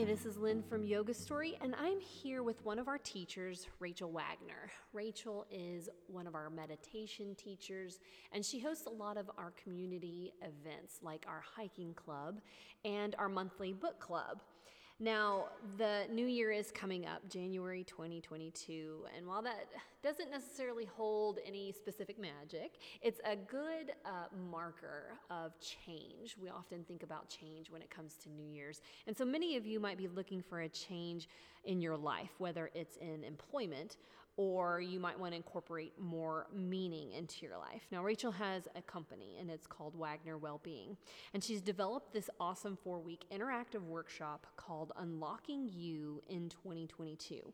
Hi, this is Lynn from Yoga Story, and I'm here with one of our teachers, Rachel Wagner. Rachel is one of our meditation teachers, and she hosts a lot of our community events like our hiking club and our monthly book club. Now, the new year is coming up, January 2022, and while that doesn't necessarily hold any specific magic, it's a good uh, marker of change. We often think about change when it comes to New Year's, and so many of you might be looking for a change in your life, whether it's in employment or you might want to incorporate more meaning into your life. Now, Rachel has a company and it's called Wagner Wellbeing, and she's developed this awesome four week interactive workshop called Unlocking You in 2022.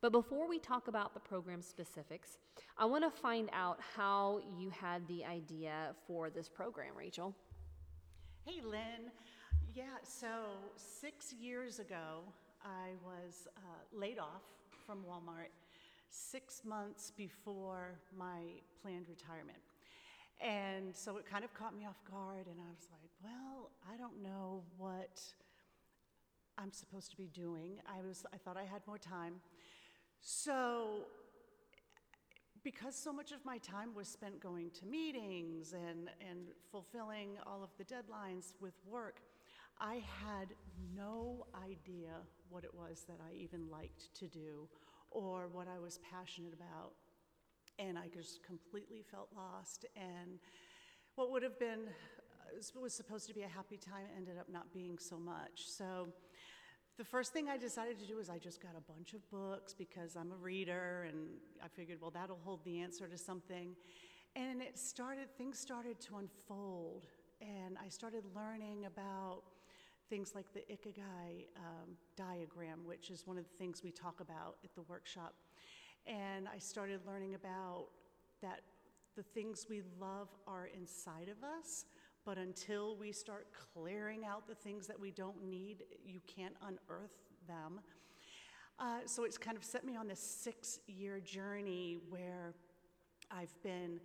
But before we talk about the program specifics, I want to find out how you had the idea for this program, Rachel. Hey, Lynn. Yeah, so six years ago, I was uh, laid off from Walmart six months before my planned retirement. And so it kind of caught me off guard, and I was like, well, I don't know what I'm supposed to be doing. I, was, I thought I had more time. So, because so much of my time was spent going to meetings and, and fulfilling all of the deadlines with work, I had no idea what it was that I even liked to do or what I was passionate about. And I just completely felt lost. And what would have been, uh, was supposed to be a happy time, ended up not being so much. So the first thing I decided to do was I just got a bunch of books because I'm a reader, and I figured, well, that'll hold the answer to something. And it started, things started to unfold, and I started learning about things like the Ikigai um, diagram, which is one of the things we talk about at the workshop. And I started learning about that the things we love are inside of us, but until we start clearing out the things that we don't need, you can't unearth them. Uh, so it's kind of set me on this six year journey where I've been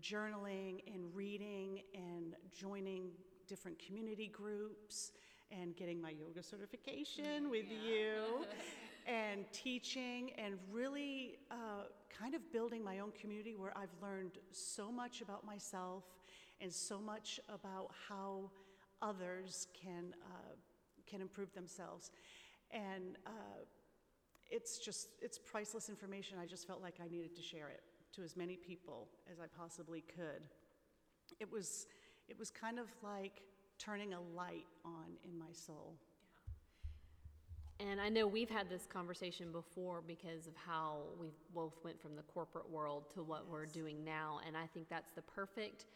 journaling and reading and joining different community groups and getting my yoga certification with yeah. you and teaching and really uh, kind of building my own community where I've learned so much about myself and so much about how others can, uh, can improve themselves. And uh, it's just, it's priceless information. I just felt like I needed to share it to as many people as I possibly could. It was, it was kind of like turning a light on in my soul. And I know we've had this conversation before because of how we both went from the corporate world to what yes. we're doing now. And I think that's the perfect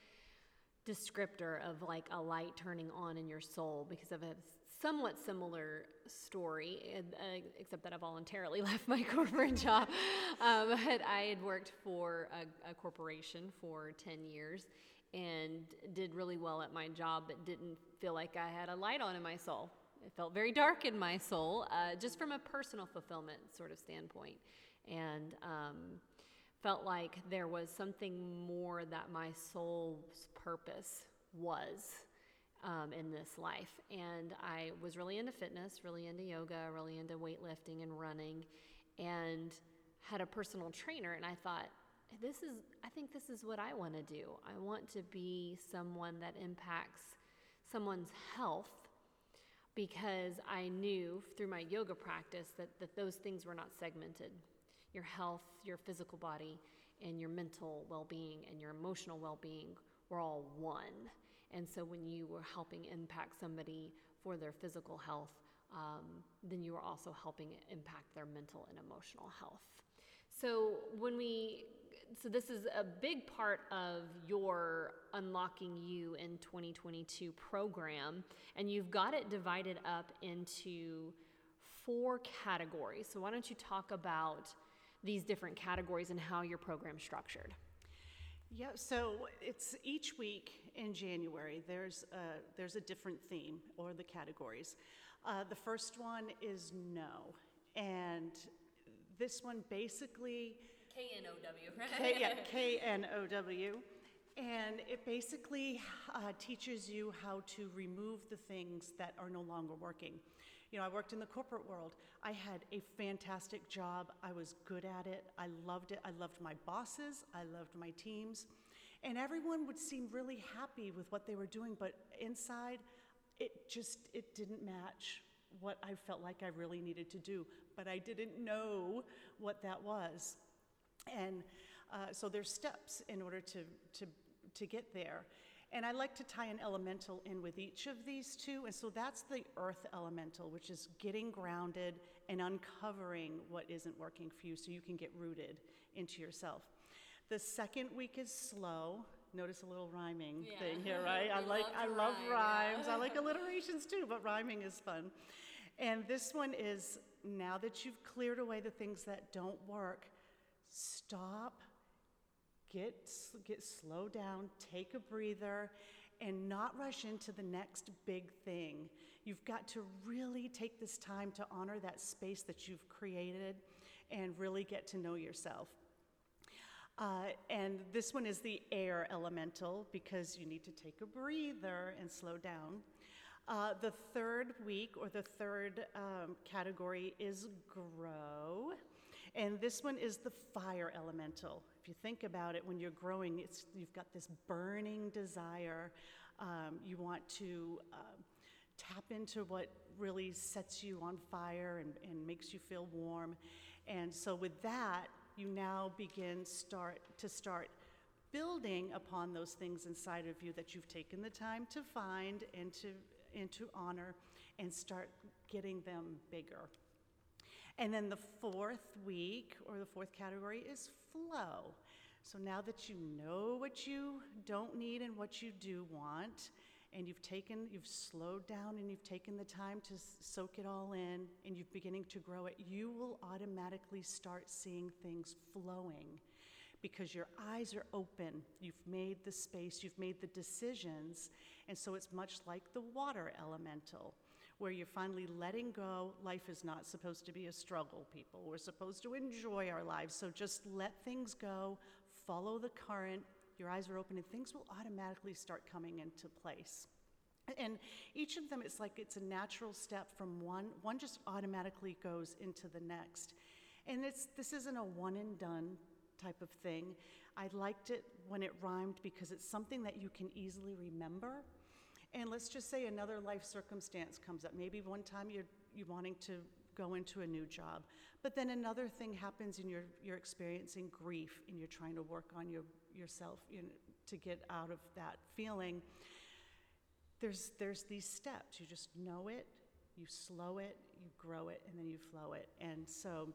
descriptor of like a light turning on in your soul because of a somewhat similar story, uh, except that I voluntarily left my corporate job. Um, but I had worked for a, a corporation for 10 years and did really well at my job, but didn't feel like I had a light on in my soul. It felt very dark in my soul, uh, just from a personal fulfillment sort of standpoint. And um, felt like there was something more that my soul's purpose was um, in this life. And I was really into fitness, really into yoga, really into weightlifting and running, and had a personal trainer. And I thought, this is i think this is what i want to do. I want to be someone that impacts someone's health because i knew through my yoga practice that, that those things were not segmented. Your health your physical body and your mental well-being and your emotional well-being were all one. And so when you were helping impact somebody for their physical health um, then you were also helping impact their mental and emotional health. So when we so this is a big part of your unlocking you in 2022 program and you've got it divided up into four categories. So why don't you talk about these different categories and how your program's structured? Yeah, so it's each week in January, there's a, there's a different theme or the categories. Uh, the first one is no. And this one basically. K N O W, right? Yeah, K N O W. And it basically uh, teaches you how to remove the things that are no longer working. You know, I worked in the corporate world. I had a fantastic job. I was good at it. I loved it. I loved my bosses. I loved my teams. And everyone would seem really happy with what they were doing, but inside, it just it didn't match what I felt like I really needed to do. But I didn't know what that was. And uh, so there's steps in order to, to, to get there. And I like to tie an elemental in with each of these two. And so that's the earth elemental, which is getting grounded and uncovering what isn't working for you so you can get rooted into yourself. The second week is slow. Notice a little rhyming Yeah. thing here, right? I like love I love rhyme, rhymes. I like alliterations too, but rhyming is fun. And this one is now that you've cleared away the things that don't work, stop, get get slow down, take a breather and not rush into the next big thing. You've got to really take this time to honor that space that you've created and really get to know yourself. Uh, and this one is the air elemental because you need to take a breather and slow down. Uh, the third week or the third um, category is grow. And this one is the fire elemental. If you think about it, when you're growing, it's, you've got this burning desire. Um, you want to um tap into what really sets you on fire and, and makes you feel warm. And so with that, you now begin start to start building upon those things inside of you that you've taken the time to find and to, and to honor and start getting them bigger. And then the fourth week, or the fourth category, is flow. So now that you know what you don't need and what you do want, and you've taken, you've slowed down and you've taken the time to soak it all in, and you're beginning to grow it, you will automatically start seeing things flowing because your eyes are open. You've made the space, you've made the decisions, and so it's much like the water elemental, where you're finally letting go. Life is not supposed to be a struggle, people. We're supposed to enjoy our lives, so just let things go, follow the current. Your eyes are open, and things will automatically start coming into place. And each of them, it's like it's a natural step from one. One just automatically goes into the next. And it's, this isn't a one and done type of thing. I liked it when it rhymed because it's something that you can easily remember. And let's just say another life circumstance comes up. Maybe one time you're, you're wanting to go into a new job, but then another thing happens and you're, you're experiencing grief and you're trying to work on your, yourself you know, to get out of that feeling there's, there's these steps. You just know it, you slow it, you grow it, and then you flow it. And so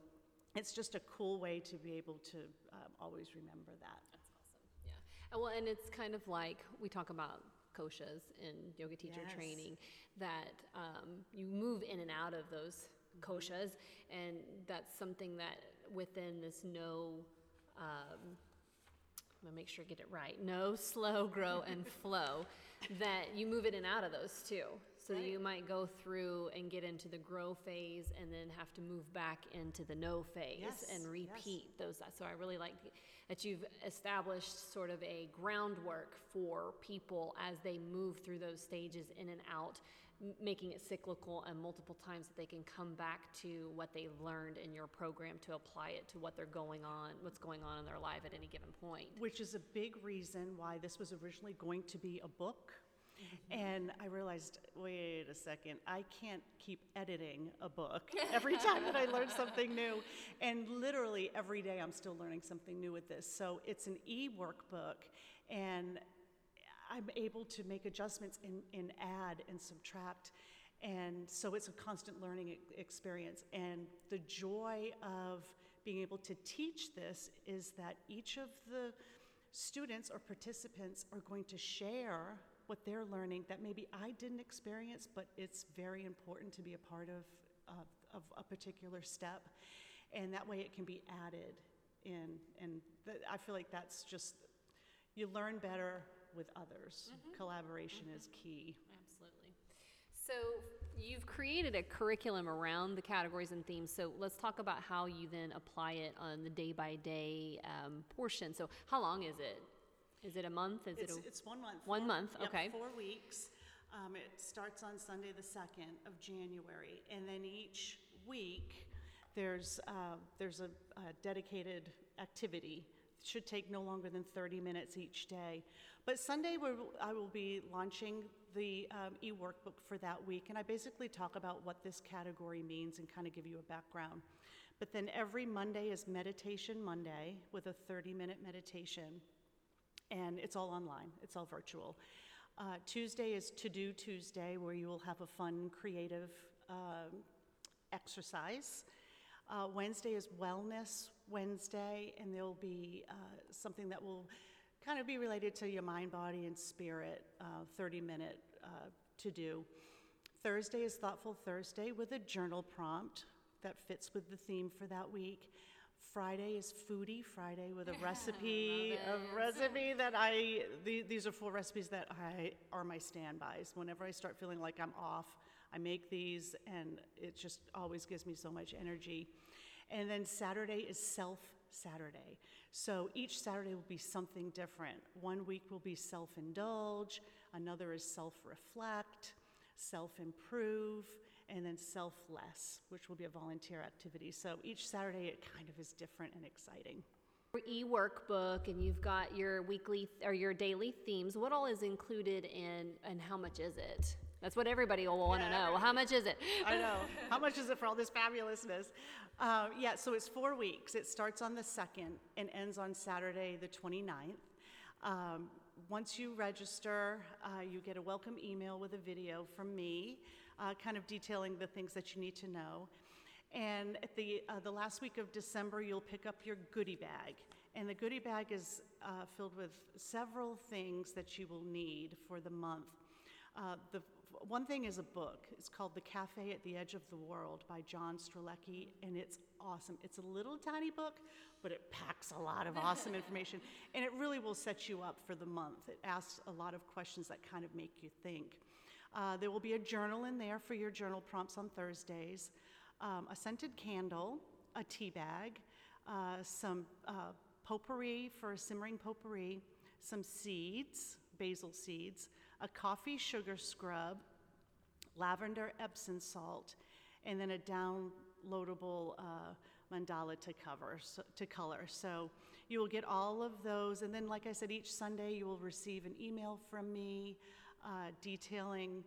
it's just a cool way to be able to um, always remember that. That's awesome. Yeah. Well, and it's kind of like we talk about koshas in yoga teacher Yes. training that um, you move in and out of those koshas, and that's something that within this no. Um, I'm gonna make sure I get it right. No, slow, grow, and flow. That you move in and out of those too. So you might go through and get into the grow phase, and then have to move back into the no phase Yes, and yes. repeat those. So I really like that you've established sort of a groundwork for people as they move through those stages in and out, making it cyclical and multiple times that they can come back to what they learned in your program to apply it to what they're going on, what's going on in their life at any given point. Which is a big reason why this was originally going to be a book. And I realized, wait a second, I can't keep editing a book every time that I learn something new. And literally every day I'm still learning something new with this. So it's an e workbook, and I'm able to make adjustments and, and add and subtract. And so it's a constant learning experience. And the joy of being able to teach this is that each of the students or participants are going to share what they're learning that maybe I didn't experience, but it's very important to be a part of, of, of a particular step. And that way it can be added in. And th- I feel like that's just, you learn better with others. Collaboration is key. Absolutely. So you've created a curriculum around the categories and themes. So let's talk about how you then apply it on the day by day um, portion. So how long is it? Is it a month? Is It's, it a, it's one month. One four- month, yep, okay. Four weeks. Um, it starts on Sunday, the 2nd of January, and then each week, there's, uh, there's a, a dedicated activity. Should take no longer than 30 minutes each day. But Sunday, we're, I will be launching the um, e-workbook for that week, and I basically talk about what this category means and kind of give you a background. But then every Monday is Meditation Monday with a 30-minute meditation, and it's all online, it's all virtual. Uh, Tuesday is To Do Tuesday, where you will have a fun, creative um, exercise. Uh, Wednesday is Wellness Wednesday, and there'll be uh, something that will kind of be related to your mind, body, and spirit, 30 minute uh, to do. Thursday is Thoughtful Thursday with a journal prompt that fits with the theme for that week. Friday is Foodie Friday with a recipe, a recipe that I, the, these are four recipes that I are my standbys. Whenever I start feeling like I'm off, I make these and it just always gives me so much energy. And then Saturday is Self Saturday. So each Saturday will be something different. One week will be self indulge, another is self reflect, self improve, and then selfless, which will be a volunteer activity. So each Saturday it kind of is different and exciting. Your E-workbook, and you've got your weekly or your daily themes. What all is included in, and how much is it? That's what everybody will want to Yeah, know. How much is it? I know. How much is it for all this fabulousness? Uh, yeah, so it's four weeks. It starts on the 2nd and ends on Saturday, the 29th. Um, once you register, uh, you get a welcome email with a video from me, uh, kind of detailing the things that you need to know. And at the, uh, the last week of December, you'll pick up your goodie bag. And the goodie bag is uh, filled with several things that you will need for the month. Uh, the one thing is a book. It's called The Cafe at the Edge of the World by John Strelecky, and it's awesome. It's a little tiny book, but it packs a lot of awesome information, and it really will set you up for the month. It asks a lot of questions that kind of make you think. Uh, there will be a journal in there for your journal prompts on Thursdays, um, a scented candle, a tea bag, uh, some uh, potpourri for a simmering potpourri, some seeds, basil seeds, a coffee sugar scrub, lavender Epsom salt, and then a downloadable uh, mandala to cover so, to color. So you will get all of those, and then, like I said, each Sunday you will receive an email from me uh, detailing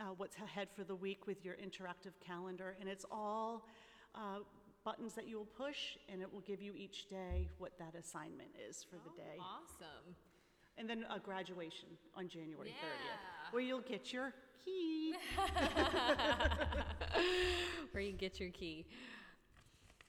uh, what's ahead for the week with your interactive calendar, and it's all. Uh, buttons that you will push, and it will give you each day what that assignment is for the day. Awesome. And then a graduation on January 30th, where you'll get your key. Where you get your key.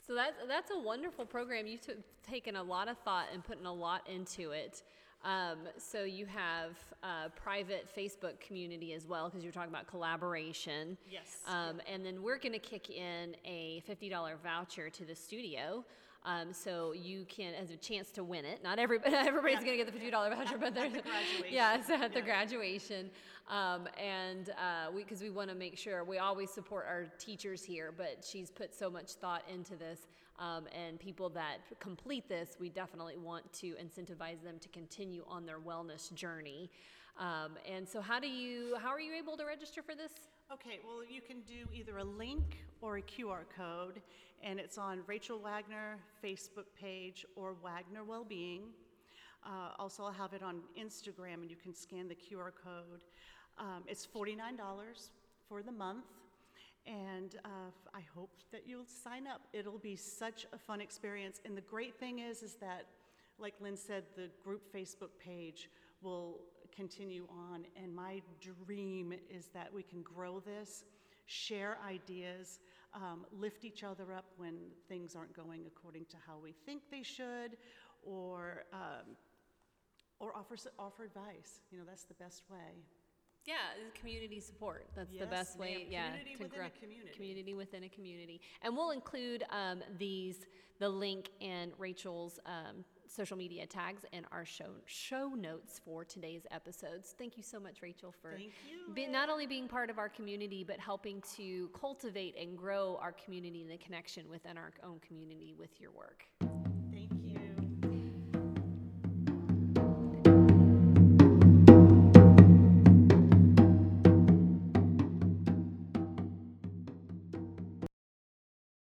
So that's that's a wonderful program. You've took, taken a lot of thought and putting a lot into it. Um, so you have a private Facebook community as well because you're talking about collaboration. Yes. Um, and then we're going to kick in a $50 voucher to the studio. Um, so you can, as a chance to win it. Not everybody, everybody's going to get the $50 voucher, but there's, graduation. yeah, so at the Yeah. graduation. Um, and uh, we, because we want to make sure we always support our teachers here, but she's put so much thought into this. Um, and people that complete this, we definitely want to incentivize them to continue on their wellness journey. Um, and so, how do you, how are you able to register for this? Okay, well, you can do either a link or a QR code, and it's on Rachel Wagner Facebook page or Wagner Wellbeing. Uh, also, I'll have it on Instagram, and you can scan the QR code. Um, it's $49 for the month, and uh, I hope that you'll sign up. It'll be such a fun experience, and the great thing is, is that, like Lynn said, the group Facebook page will continue on, and my dream is that we can grow this, share ideas, um, lift each other up when things aren't going according to how we think they should, or um, or offer offer advice. You know, that's the best way. Yeah, community support. That's the best way. Yeah, Community to within grow a community. community within a community, and we'll include um, these the link and Rachel's um, social media tags in our show show notes for today's episodes. Thank you so much, Rachel, for be, not only being part of our community but helping to cultivate and grow our community and the connection within our own community with your work.